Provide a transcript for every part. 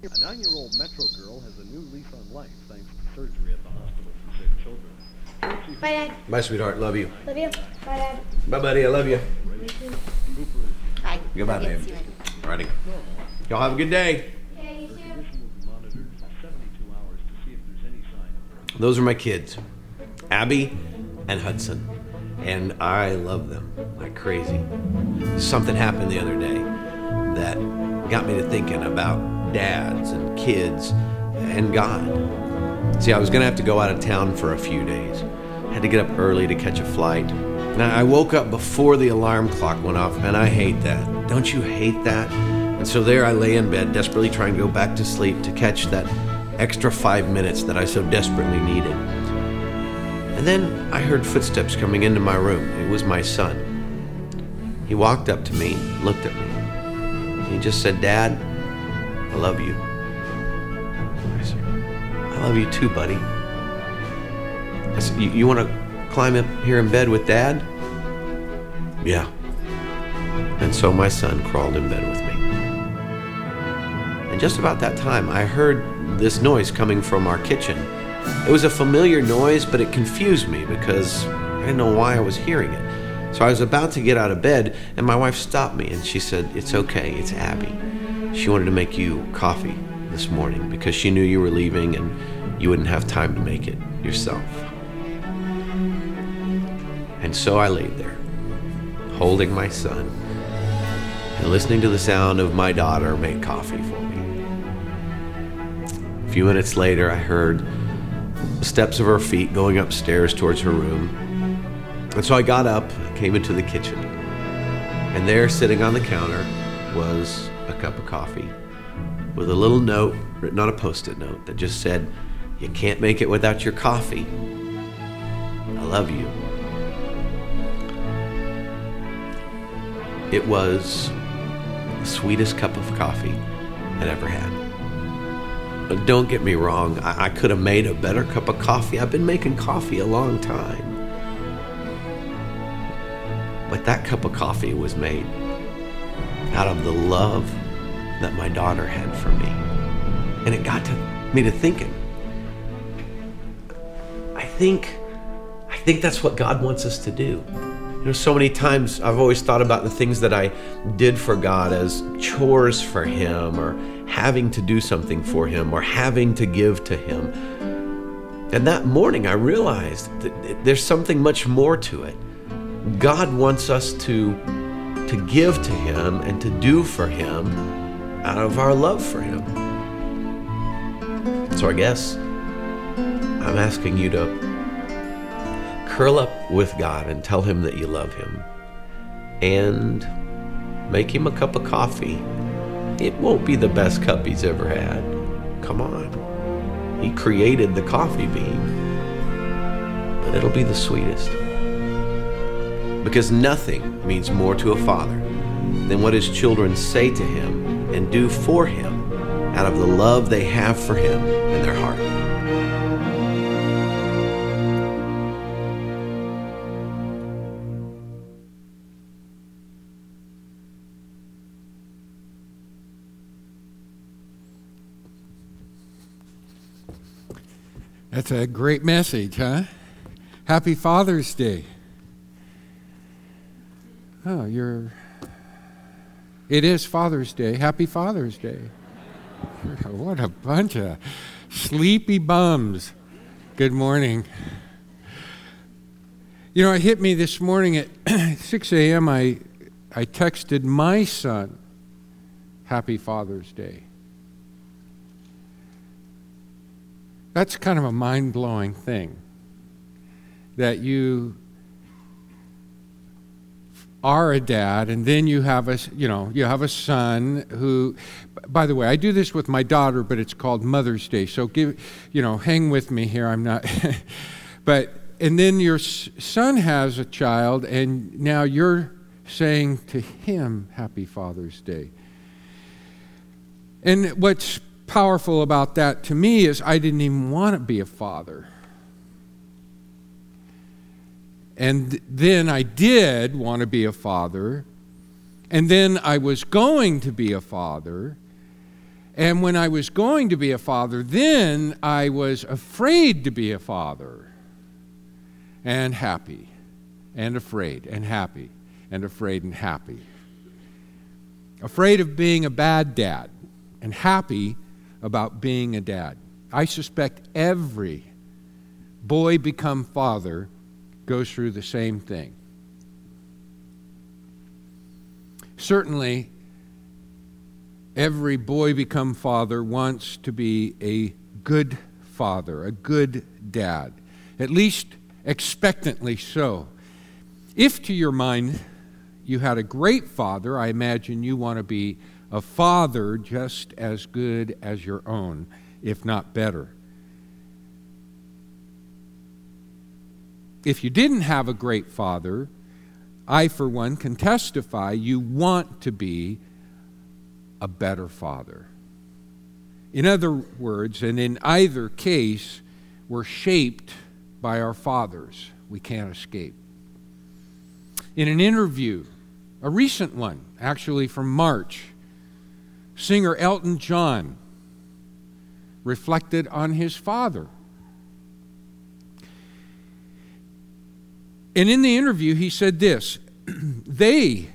A nine-year-old Metro girl has a new lease on life thanks to surgery at the hospital for sick children. Bye, Dad. Bye, sweetheart. Love you. Love you. Bye, Dad. Bye, buddy. I love you. Bye. Goodbye, babe. Alrighty. Y'all have a good day. Yeah, you too. Condition will be monitored for 72 hours to see if there's any sign of Those are my kids, Abby and Hudson, and I love them like crazy. Something happened the other day that got me to thinking about dads and kids and God. See, I was going to have to go out of town for a few days. Had to get up early to catch a flight. Now, I woke up before the alarm clock went off, and I hate that. Don't you hate that? And so there I lay in bed, desperately trying to go back to sleep to catch that extra five minutes that I so desperately needed. And then I heard footsteps coming into my room. It was my son. He walked up to me, looked at me. He just said, Dad, I love you. I love you too, buddy. I said, You, you want to climb up here in bed with Dad? Yeah. And so my son crawled in bed with me. And just about that time, I heard this noise coming from our kitchen. It was a familiar noise, but it confused me because I didn't know why I was hearing it. So I was about to get out of bed, and my wife stopped me and she said, It's okay, it's Abby. She wanted to make you coffee this morning because she knew you were leaving and you wouldn't have time to make it yourself. And so I laid there, holding my son and listening to the sound of my daughter make coffee for me. A few minutes later, I heard the steps of her feet going upstairs towards her room. And so I got up, came into the kitchen, and there, sitting on the counter, was a cup of coffee with a little note written on a post it note that just said, You can't make it without your coffee. I love you. It was the sweetest cup of coffee I'd ever had. But don't get me wrong, I, I could have made a better cup of coffee. I've been making coffee a long time. But that cup of coffee was made out of the love that my daughter had for me. And it got to me to thinking. I think I think that's what God wants us to do. You know, so many times I've always thought about the things that I did for God as chores for Him or having to do something for Him or having to give to Him. And that morning I realized that there's something much more to it. God wants us to, to give to Him and to do for Him out of our love for Him. So I guess I'm asking you to curl up with God and tell him that you love him. And make him a cup of coffee. It won't be the best cup he's ever had. Come on. He created the coffee bean. But it'll be the sweetest. Because nothing means more to a father than what his children say to him and do for him out of the love they have for him in their heart. That's a great message, huh? Happy Father's Day. Oh, you're. It is Father's Day. Happy Father's Day. What a bunch of sleepy bums. Good morning. You know, it hit me this morning at 6 a.m. I, I texted my son, Happy Father's Day. That's kind of a mind blowing thing that you are a dad and then you have a you know you have a son who by the way i do this with my daughter but it's called mother's day so give you know hang with me here i'm not but and then your son has a child and now you're saying to him happy father's day and what's powerful about that to me is I didn't even want to be a father. And then I did want to be a father. And then I was going to be a father. And when I was going to be a father, then I was afraid to be a father. And happy, and afraid, and happy, and afraid, and happy. Afraid of being a bad dad, and happy about being a dad. I suspect every boy become father goes through the same thing. Certainly, every boy become father wants to be a good father, a good dad, at least expectantly so. If to your mind you had a great father, I imagine you want to be a father just as good as your own, if not better. If you didn't have a great father, I, for one, can testify you want to be a better father. In other words, and in either case, we're shaped by our fathers. We can't escape. In an interview, a recent one, actually from March, singer Elton John reflected on his father. And in the interview, he said this they,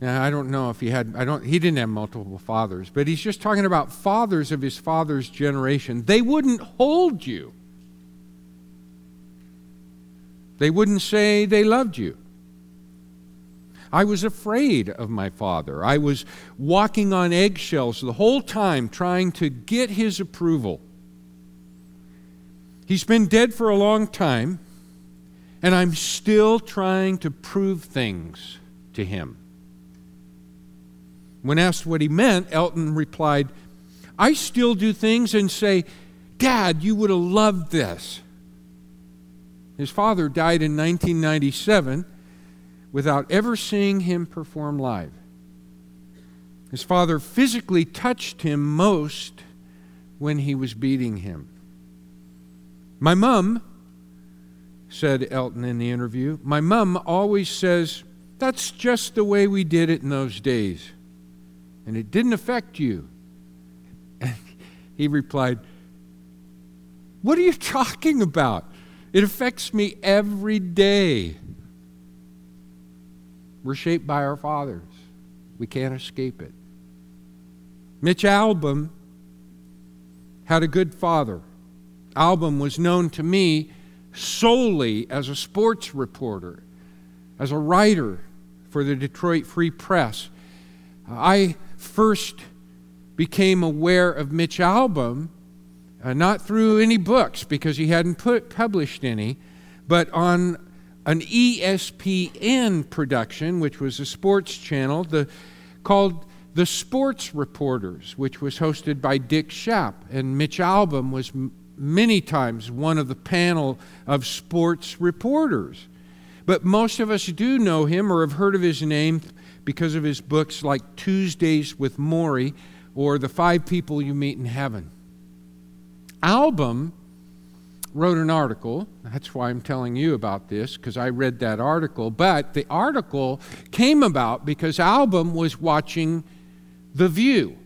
now I don't know if he had, I don't, he didn't have multiple fathers, but he's just talking about fathers of his father's generation. They wouldn't hold you, they wouldn't say they loved you. I was afraid of my father. I was walking on eggshells the whole time trying to get his approval. He's been dead for a long time, and I'm still trying to prove things to him. When asked what he meant, Elton replied, I still do things and say, Dad, you would have loved this. His father died in 1997 without ever seeing him perform live. His father physically touched him most when he was beating him. My mom, said Elton in the interview, my mom always says, that's just the way we did it in those days. And it didn't affect you. And he replied, What are you talking about? It affects me every day. We're shaped by our fathers. We can't escape it. Mitch Albom had a good father. Albom was known to me solely as a sports reporter, as a writer for the Detroit Free Press. I first became aware of Mitch Albom uh, not through any books because he hadn't put, published any, but on an ESPN production, which was a sports channel, the, called The Sports Reporters, which was hosted by Dick Schaap. And Mitch Albom was many times one of the panel of sports reporters. But most of us do know him or have heard of his name because of his books like Tuesdays with Morrie or The Five People You Meet in Heaven. Albom wrote an article. That's why I'm telling you about this, because I read that article. But the article came about because Albom was watching The View,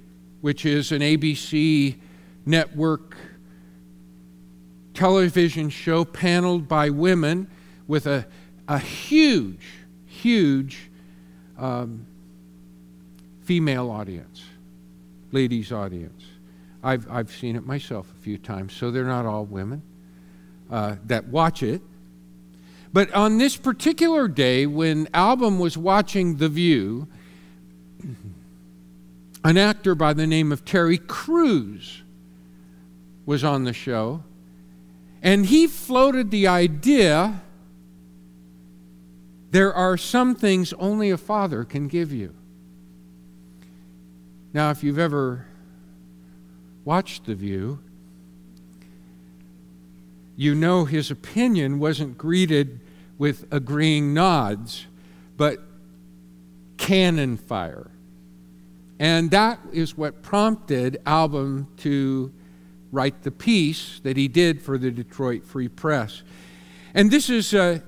which is an ABC network television show paneled by women with a, a huge, huge um, female audience, ladies' audience. I've, I've seen it myself a few times, so they're not all women uh, that watch it. But on this particular day, when Albom was watching The View, an actor by the name of Terry Crews was on the show, and he floated the idea there are some things only a father can give you. Now, if you've ever watched The View, you know his opinion wasn't greeted with agreeing nods, but cannon fire. And that is what prompted Albom to write the piece that he did for the Detroit Free Press. And this is uh,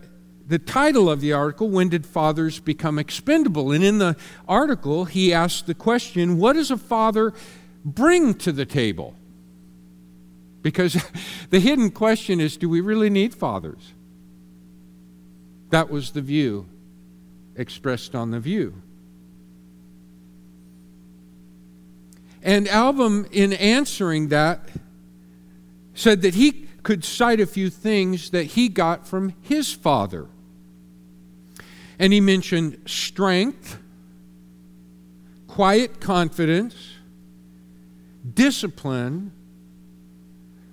the title of the article When Did Fathers Become Expendable? And in the article, he asked the question What is a father bring to the table. Because the hidden question is do we really need fathers? That was the view expressed on the view. And Albom, in answering that, said that he could cite a few things that he got from his father. And he mentioned strength, quiet confidence, discipline,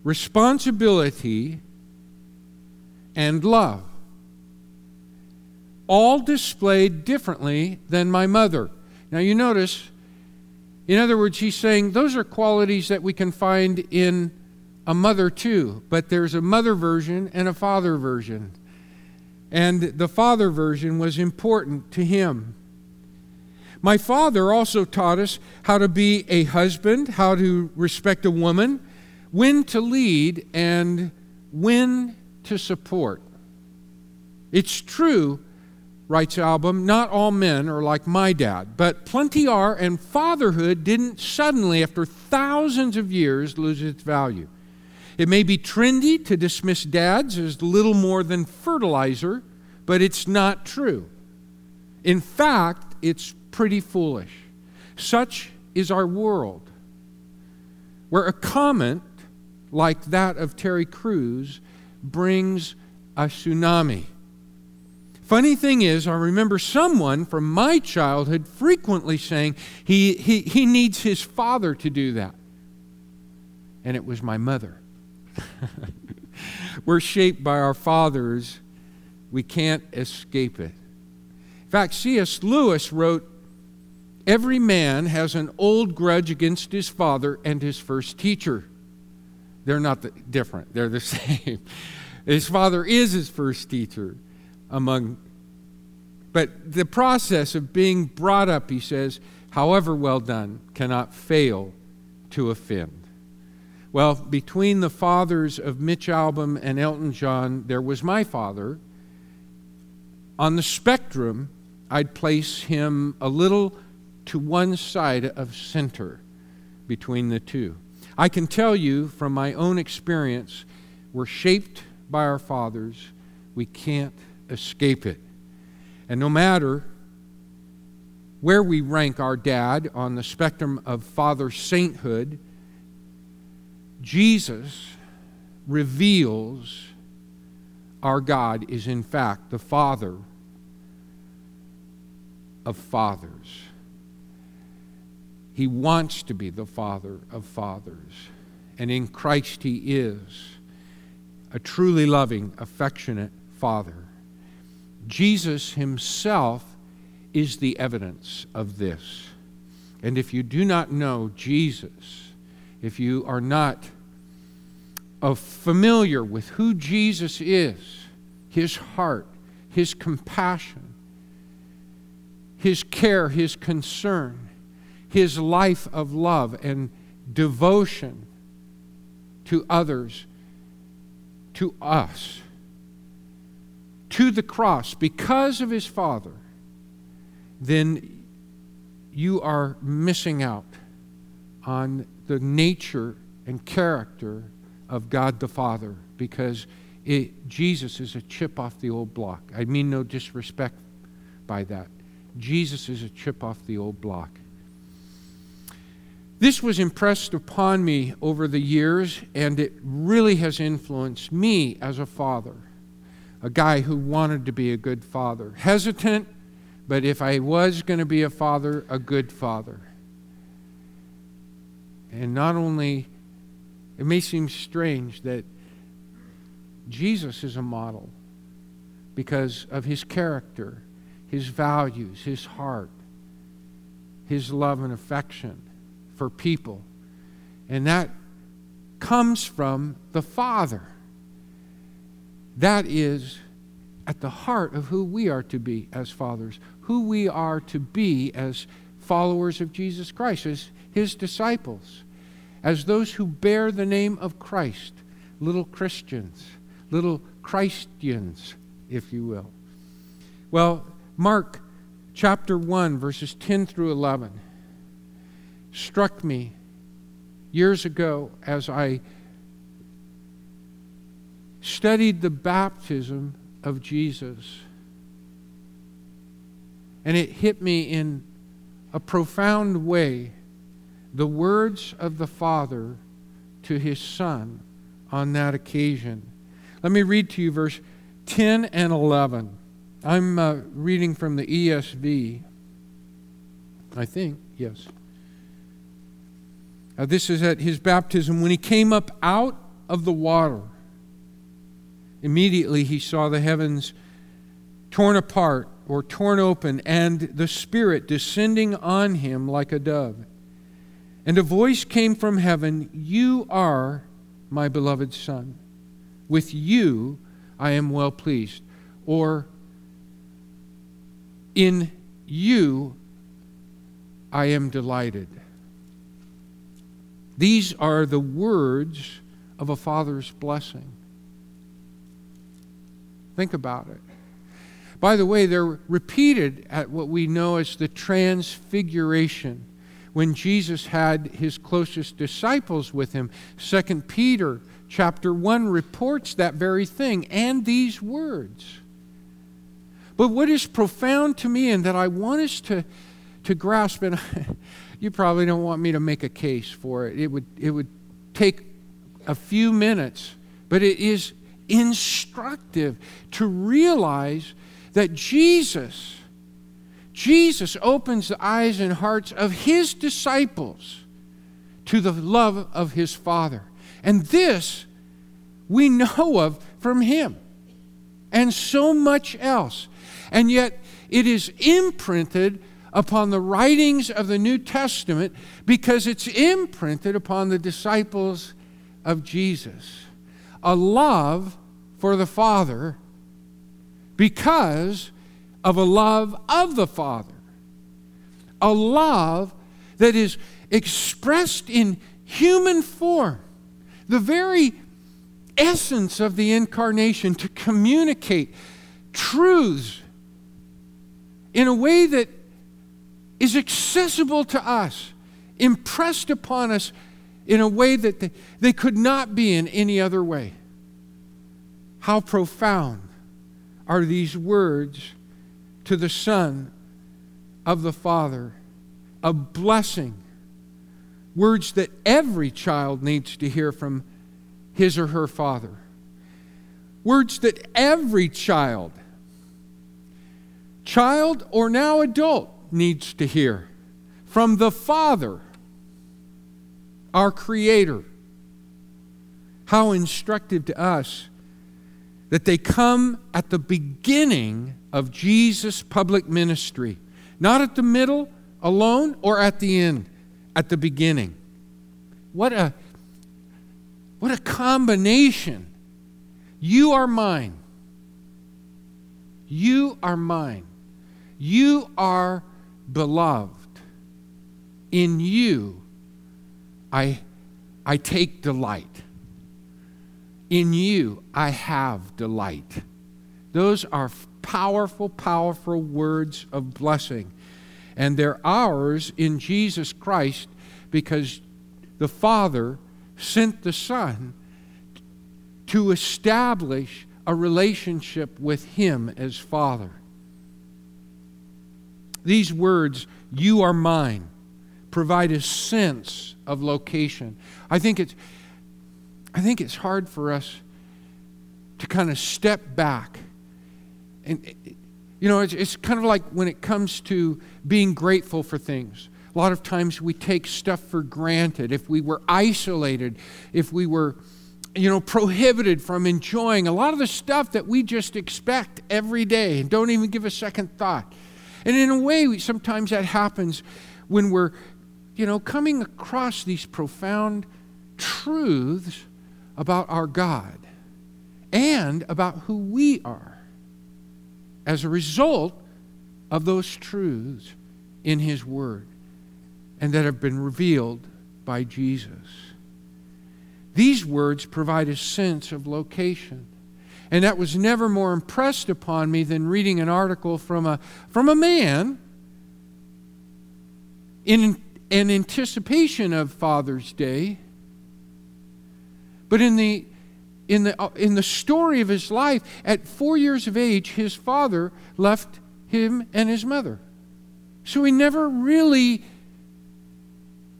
responsibility, and love. All displayed differently than my mother. Now, you notice, in other words, he's saying those are qualities that we can find in a mother too, but there's a mother version and a father version. And the father version was important to him. My father also taught us how to be a husband, how to respect a woman, when to lead, and when to support. It's true, writes Albom, not all men are like my dad, but plenty are, and fatherhood didn't suddenly, after thousands of years, lose its value. It may be trendy to dismiss dads as little more than fertilizer, but it's not true. In fact, it's pretty foolish. Such is our world, where a comment like that of Terry Crews brings a tsunami. Funny thing is, I remember someone from my childhood frequently saying he, he, he needs his father to do that. And it was my mother. We're shaped by our fathers. We can't escape it. In fact, C.S. Lewis wrote Every man has an old grudge against his father and his first teacher. They're not the, different, they're the same. his father is his first teacher among. But the process of being brought up, he says, however well done, cannot fail to offend. Well, between the fathers of Mitch Albom and Elton John, there was my father. On the spectrum, I'd place him a little to one side of center between the two. I can tell you from my own experience, we're shaped by our fathers. We can't escape it. And no matter where we rank our dad on the spectrum of father sainthood, Jesus reveals our God is, in fact, the Father of fathers. He wants to be the Father of fathers. And in Christ, He is a truly loving, affectionate Father. Jesus Himself is the evidence of this. And if you do not know Jesus, if you are not familiar with who Jesus is, his heart, his compassion, his care, his concern, his life of love and devotion to others, to us, to the cross because of his Father, then you are missing out on the nature and character of God the Father because it, Jesus is a chip off the old block. I mean no disrespect by that. Jesus is a chip off the old block. This was impressed upon me over the years, and it really has influenced me as a father, a guy who wanted to be a good father. Hesitant, but if I was going to be a father, a good father. And not only it may seem strange that Jesus is a model because of his character, his values, his heart, his love and affection for people. And that comes from the Father. That is at the heart of who we are to be as fathers, who we are to be as followers of Jesus Christ, as his disciples as those who bear the name of Christ, little Christians, little Christians, if you will. Well, Mark chapter 1, verses 10 through 11 struck me years ago as I studied the baptism of Jesus. And it hit me in a profound way the words of the Father to his Son on that occasion. Let me read to you verse 10 and 11. I'm uh, reading from the ESV. I think, yes. Uh, this is at his baptism when he came up out of the water. Immediately he saw the heavens torn apart or torn open, and the Spirit descending on him like a dove. And a voice came from heaven You are my beloved Son. With you I am well pleased. Or, In you I am delighted. These are the words of a father's blessing. Think about it. By the way, they're repeated at what we know as the Transfiguration when Jesus had his closest disciples with him. 2 Peter chapter 1 reports that very thing and these words. But what is profound to me and that I want us to, to grasp, and you probably don't want me to make a case for it, it would, it would take a few minutes, but it is instructive to realize that Jesus, Jesus opens the eyes and hearts of his disciples to the love of his Father. And this we know of from him and so much else. And yet it is imprinted upon the writings of the New Testament because it's imprinted upon the disciples of Jesus a love for the Father because of a love of the Father. A love that is expressed in human form. The very essence of the incarnation to communicate truths in a way that is accessible to us, impressed upon us in a way that they, they could not be in any other way. How profound are these words to the Son of the Father, a blessing. Words that every child needs to hear from his or her father. Words that every child, child or now adult, needs to hear from the Father our Creator. How instructive to us that they come at the beginning of Jesus' public ministry, not at the middle alone or at the end, at the beginning. What a what a combination. You are mine. You are mine. You are beloved. In you I, I take delight. In you, I have delight. Those are powerful, powerful words of blessing. And they're ours in Jesus Christ because the Father sent the Son to establish a relationship with Him as Father. These words, you are mine, provide a sense of location. I think it's, I think it's hard for us to kind of step back. And, you know, it's, it's kind of like when it comes to being grateful for things. A lot of times we take stuff for granted. If we were isolated, if we were, you know, prohibited from enjoying a lot of the stuff that we just expect every day and don't even give a second thought. And in a way, sometimes that happens when we're you know, coming across these profound truths about our God and about who we are as a result of those truths in His Word and that have been revealed by Jesus. These words provide a sense of location. And that was never more impressed upon me than reading an article from a, from a man in in anticipation of Father's Day But in the in the, uh, in the story of his life, at four years of age, his father left him and his mother. So he never really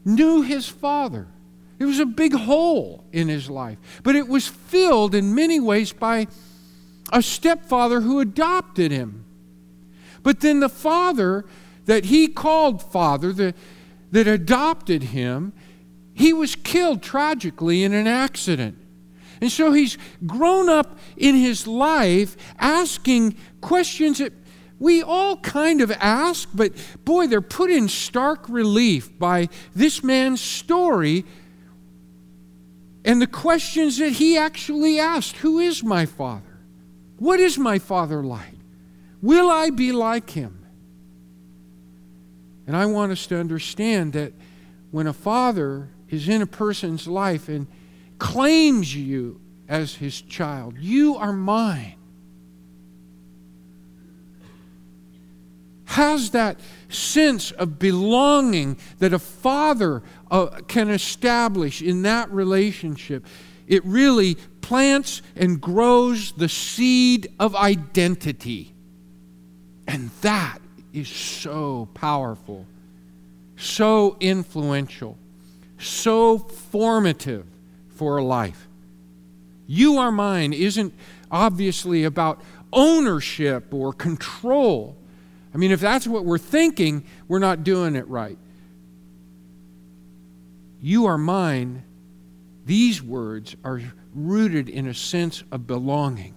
knew his father. It was a big hole in his life. But it was filled in many ways by a stepfather who adopted him. But then the father that he called father, the, that adopted him, he was killed tragically in an accident. And so he's grown up in his life asking questions that we all kind of ask, but boy, they're put in stark relief by this man's story and the questions that he actually asked Who is my father? What is my father like? Will I be like him? And I want us to understand that when a father is in a person's life and claims you as his child. You are mine. Has that sense of belonging that a father uh, can establish in that relationship. It really plants and grows the seed of identity. And that is so powerful, so influential, so formative for a life. You are mine isn't obviously about ownership or control. I mean, if that's what we're thinking, we're not doing it right. You are mine, these words are rooted in a sense of belonging.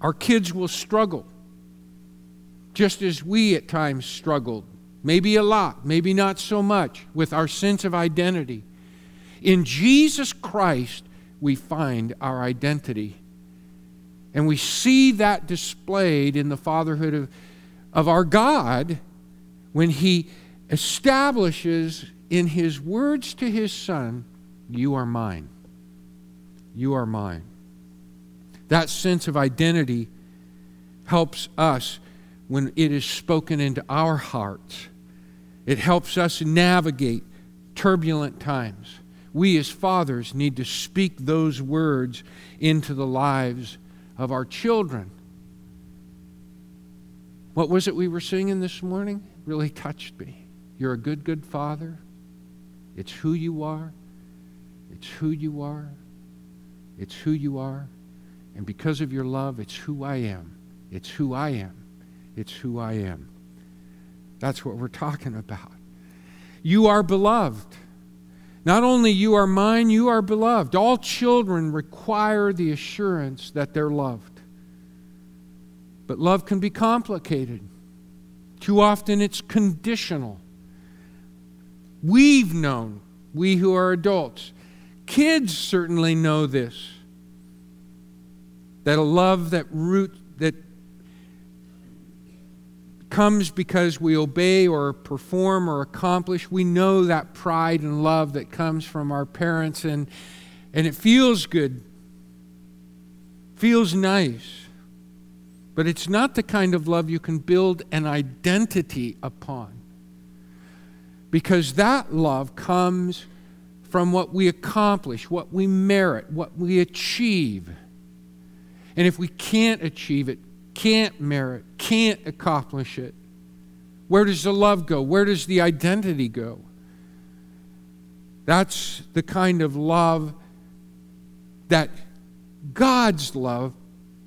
Our kids will struggle, just as we at times struggled, maybe a lot, maybe not so much, with our sense of identity. In Jesus Christ, we find our identity. And we see that displayed in the fatherhood of, of our God when He establishes in His words to His Son, You are mine. You are mine. That sense of identity helps us when it is spoken into our hearts. It helps us navigate turbulent times we as fathers need to speak those words into the lives of our children. What was it we were singing this morning? Really touched me. You're a good, good father. It's who you are. It's who you are. It's who you are. And because of your love, it's who I am. It's who I am. It's who I am. That's what we're talking about. You are beloved. Not only you are mine, you are beloved. All children require the assurance that they're loved. But love can be complicated. Too often it's conditional. We've known, we who are adults, kids certainly know this that a love that root that comes because we obey or perform or accomplish. We know that pride and love that comes from our parents, and, and it feels good, feels nice. But it's not the kind of love you can build an identity upon. Because that love comes from what we accomplish, what we merit, what we achieve. And if we can't achieve it, can't merit, can't accomplish it. Where does the love go? Where does the identity go? That's the kind of love that God's love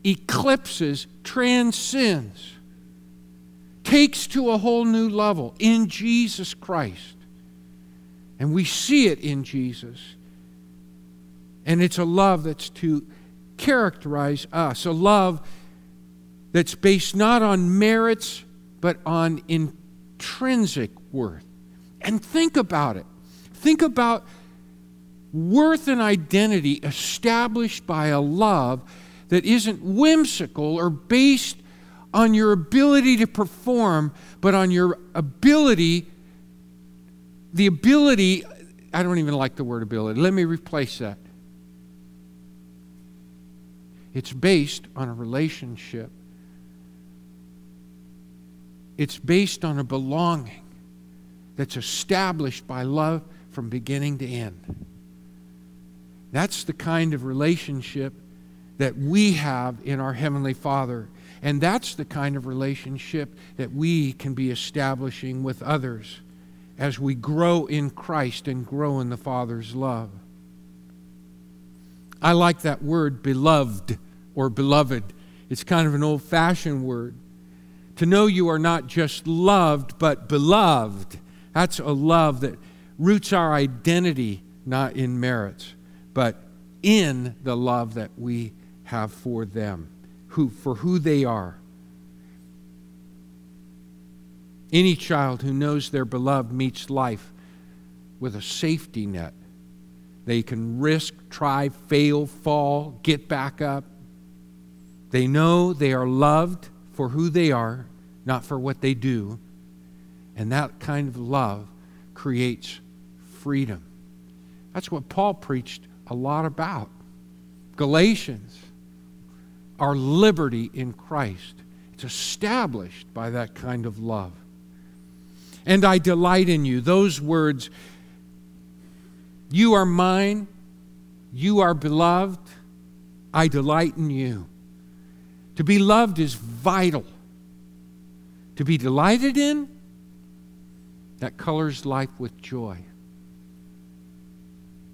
eclipses, transcends, takes to a whole new level in Jesus Christ. And we see it in Jesus. And it's a love that's to characterize us, a love that's based not on merits, but on intrinsic worth. And think about it. Think about worth and identity established by a love that isn't whimsical or based on your ability to perform, but on your ability, the ability, I don't even like the word ability. Let me replace that. It's based on a relationship it's based on a belonging that's established by love from beginning to end. That's the kind of relationship that we have in our Heavenly Father. And that's the kind of relationship that we can be establishing with others as we grow in Christ and grow in the Father's love. I like that word, beloved or beloved. It's kind of an old fashioned word. To know you are not just loved, but beloved. That's a love that roots our identity not in merits, but in the love that we have for them, who, for who they are. Any child who knows they're beloved meets life with a safety net. They can risk, try, fail, fall, get back up. They know they are loved for who they are, not for what they do. And that kind of love creates freedom. That's what Paul preached a lot about. Galatians, our liberty in Christ. It's established by that kind of love. And I delight in you. Those words, you are mine, you are beloved, I delight in you. To be loved is vital. To be delighted in, that colors life with joy.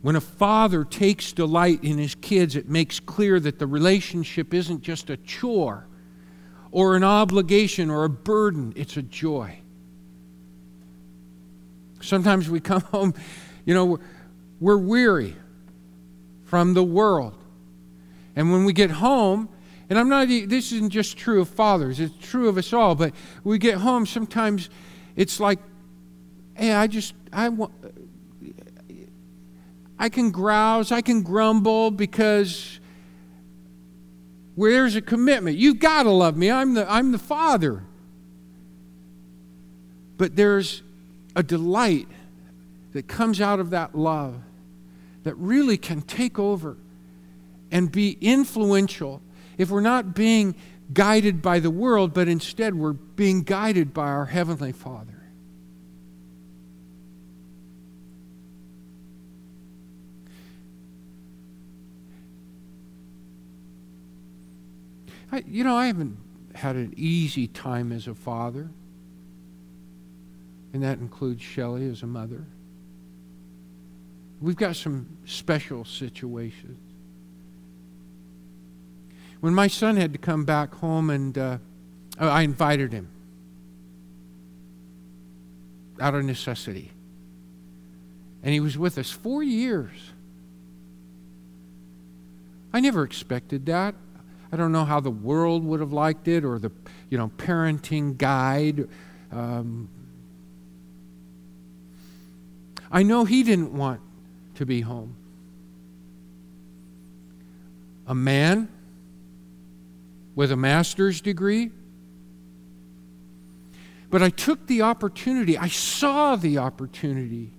When a father takes delight in his kids, it makes clear that the relationship isn't just a chore or an obligation or a burden, it's a joy. Sometimes we come home, you know, we're weary from the world. And when we get home, and I'm not, this isn't just true of fathers, it's true of us all, but we get home, sometimes it's like, hey, I just, I want, I can grouse, I can grumble because where's a commitment? You've got to love me. I'm the, I'm the father. But there's a delight that comes out of that love that really can take over and be influential if we're not being guided by the world, but instead we're being guided by our Heavenly Father. I, you know, I haven't had an easy time as a father, and that includes Shelley as a mother. We've got some special situations. When my son had to come back home, and uh, I invited him out of necessity. And he was with us four years. I never expected that. I don't know how the world would have liked it or the, you know, parenting guide. Um, I know he didn't want to be home. A man with a master's degree. But I took the opportunity, I saw the opportunity,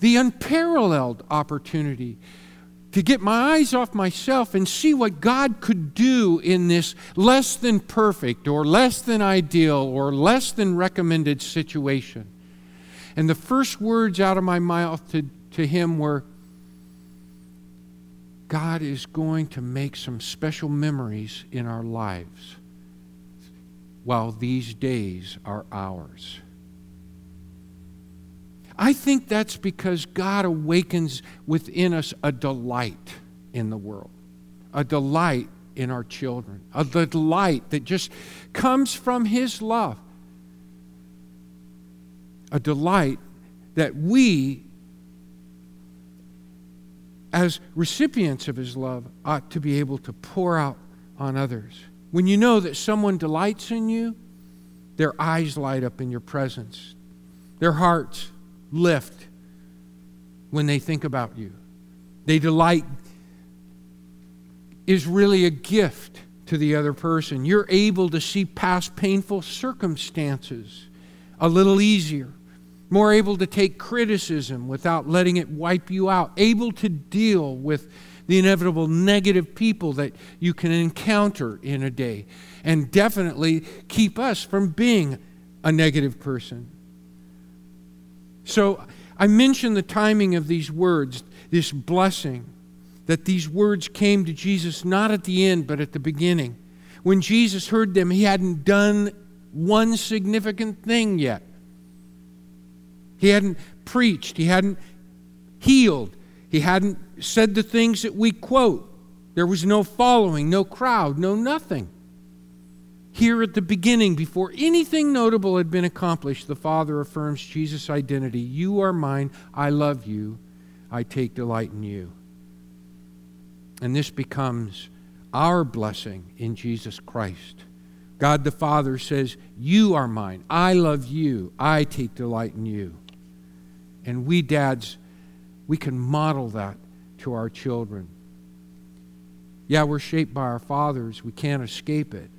the unparalleled opportunity to get my eyes off myself and see what God could do in this less than perfect or less than ideal or less than recommended situation. And the first words out of my mouth to, to him were God is going to make some special memories in our lives while these days are ours. I think that's because God awakens within us a delight in the world, a delight in our children, a delight that just comes from His love, a delight that we, as recipients of His love, ought to be able to pour out on others. When you know that someone delights in you, their eyes light up in your presence, their hearts lift when they think about you. They delight is really a gift to the other person. You're able to see past painful circumstances a little easier, more able to take criticism without letting it wipe you out, able to deal with the inevitable negative people that you can encounter in a day, and definitely keep us from being a negative person. So I mentioned the timing of these words, this blessing. that these words came to Jesus not at the end, but at the beginning. When Jesus heard them, he hadn't done one significant thing yet. He hadn't preached, he hadn't healed, he hadn't said the things that we quote. There was no following, no crowd, no nothing. Here at the beginning, before anything notable had been accomplished, the Father affirms Jesus' identity You are mine, I love you, I take delight in you. And this becomes our blessing in Jesus Christ. God the Father says, You are mine. I love you. I take delight in you. And we dads, we can model that to our children. Yeah, we're shaped by our fathers. We can't escape it.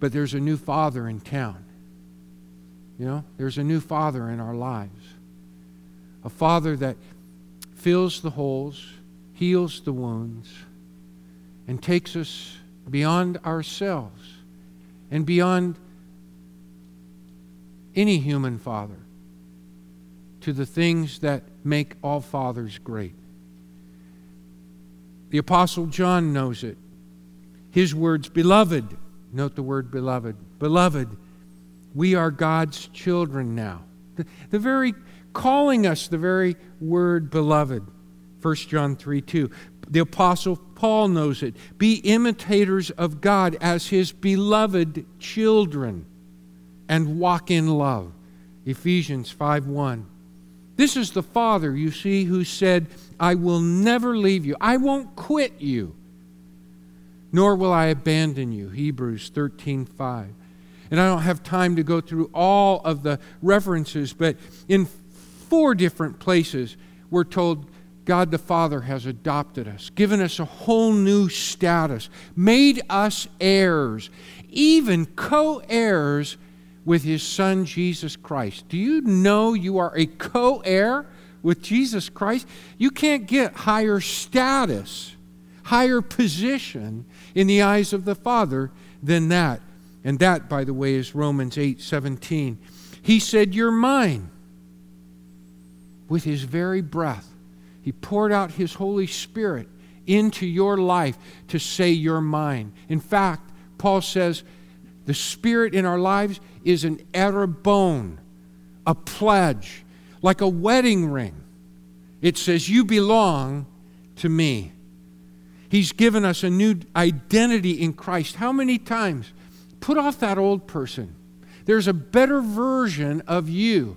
But there's a new father in town. You know, there's a new father in our lives. A father that fills the holes, heals the wounds, and takes us beyond ourselves and beyond any human father to the things that make all fathers great. The Apostle John knows it. His words, beloved, note the word beloved, beloved, we are God's children now. The, the very calling us the very word beloved. 1 John 3 2. The Apostle Paul knows it. Be imitators of God as his beloved children and walk in love. Ephesians 5 1. This is the Father, you see, who said, I will never leave you. I won't quit you, nor will I abandon you. Hebrews 13 5. And I don't have time to go through all of the references, but in four different places, we're told God the Father has adopted us, given us a whole new status, made us heirs, even co heirs with His Son Jesus Christ. Do you know you are a co heir with Jesus Christ? You can't get higher status, higher position in the eyes of the Father than that. And that, by the way, is Romans 8 17. He said, You're mine with His very breath he poured out His Holy Spirit into your life to say, You're mine. In fact, Paul says, the Spirit in our lives is an arrabon, a pledge, like a wedding ring. It says, You belong to me. He's given us a new identity in Christ. How many times? Put off that old person. There's a better version of you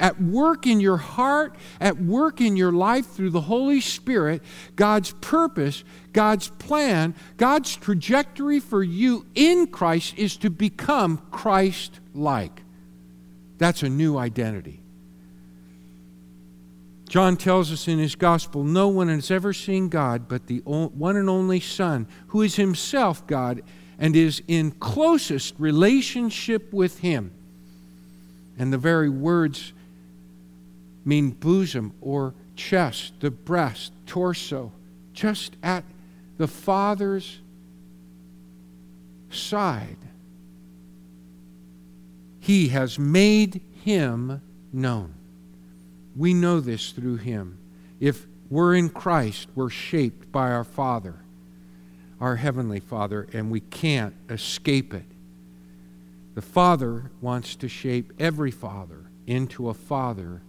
at work in your heart, at work in your life through the Holy Spirit, God's purpose, God's plan, God's trajectory for you in Christ is to become Christ like. That's a new identity. John tells us in his gospel no one has ever seen God but the one and only Son, who is himself God and is in closest relationship with him. And the very words mean bosom or chest, the breast, torso, just at the Father's side. He has made him known. We know this through him. If we're in Christ, we're shaped by our Father, our Heavenly Father, and we can't escape it. The Father wants to shape every father into a father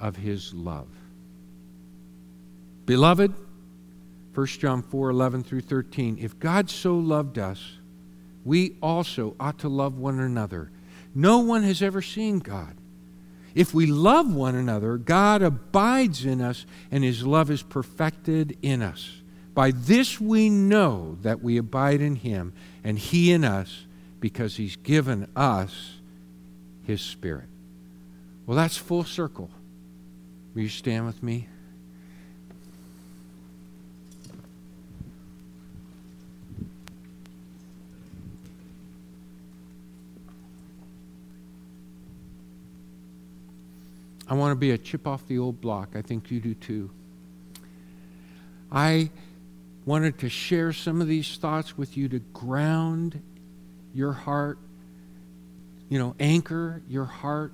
of his love. Beloved, 1 John 4 11 through 13, if God so loved us, we also ought to love one another. No one has ever seen God. If we love one another, God abides in us, and his love is perfected in us. By this we know that we abide in him, and he in us, because he's given us his Spirit. Well, that's full circle. Will you stand with me? I want to be a chip off the old block. I think you do too. I wanted to share some of these thoughts with you to ground your heart, you know, anchor your heart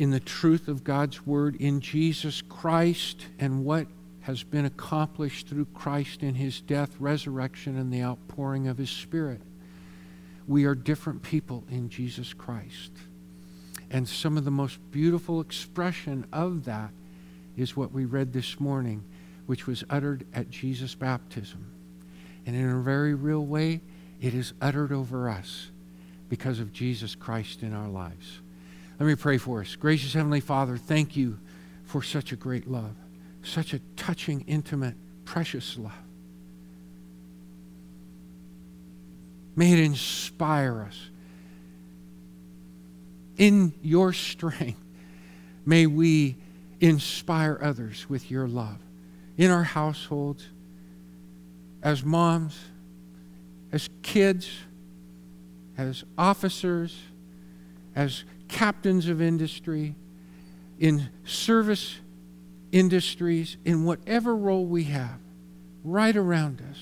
in the truth of God's Word in Jesus Christ and what has been accomplished through Christ in his death, resurrection, and the outpouring of his Spirit. We are different people in Jesus Christ. And some of the most beautiful expression of that is what we read this morning, which was uttered at Jesus' baptism. And in a very real way, it is uttered over us because of Jesus Christ in our lives. Let me pray for us. Gracious Heavenly Father, thank you for such a great love, such a touching, intimate, precious love. May it inspire us. In your strength, may we inspire others with your love. In our households, as moms, as kids, as officers, as captains of industry, in service industries, in whatever role we have, right around us,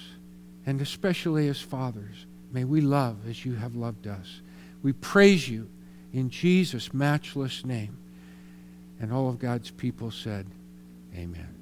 and especially as fathers, may we love as you have loved us. We praise you in Jesus' matchless name. And all of God's people said, Amen.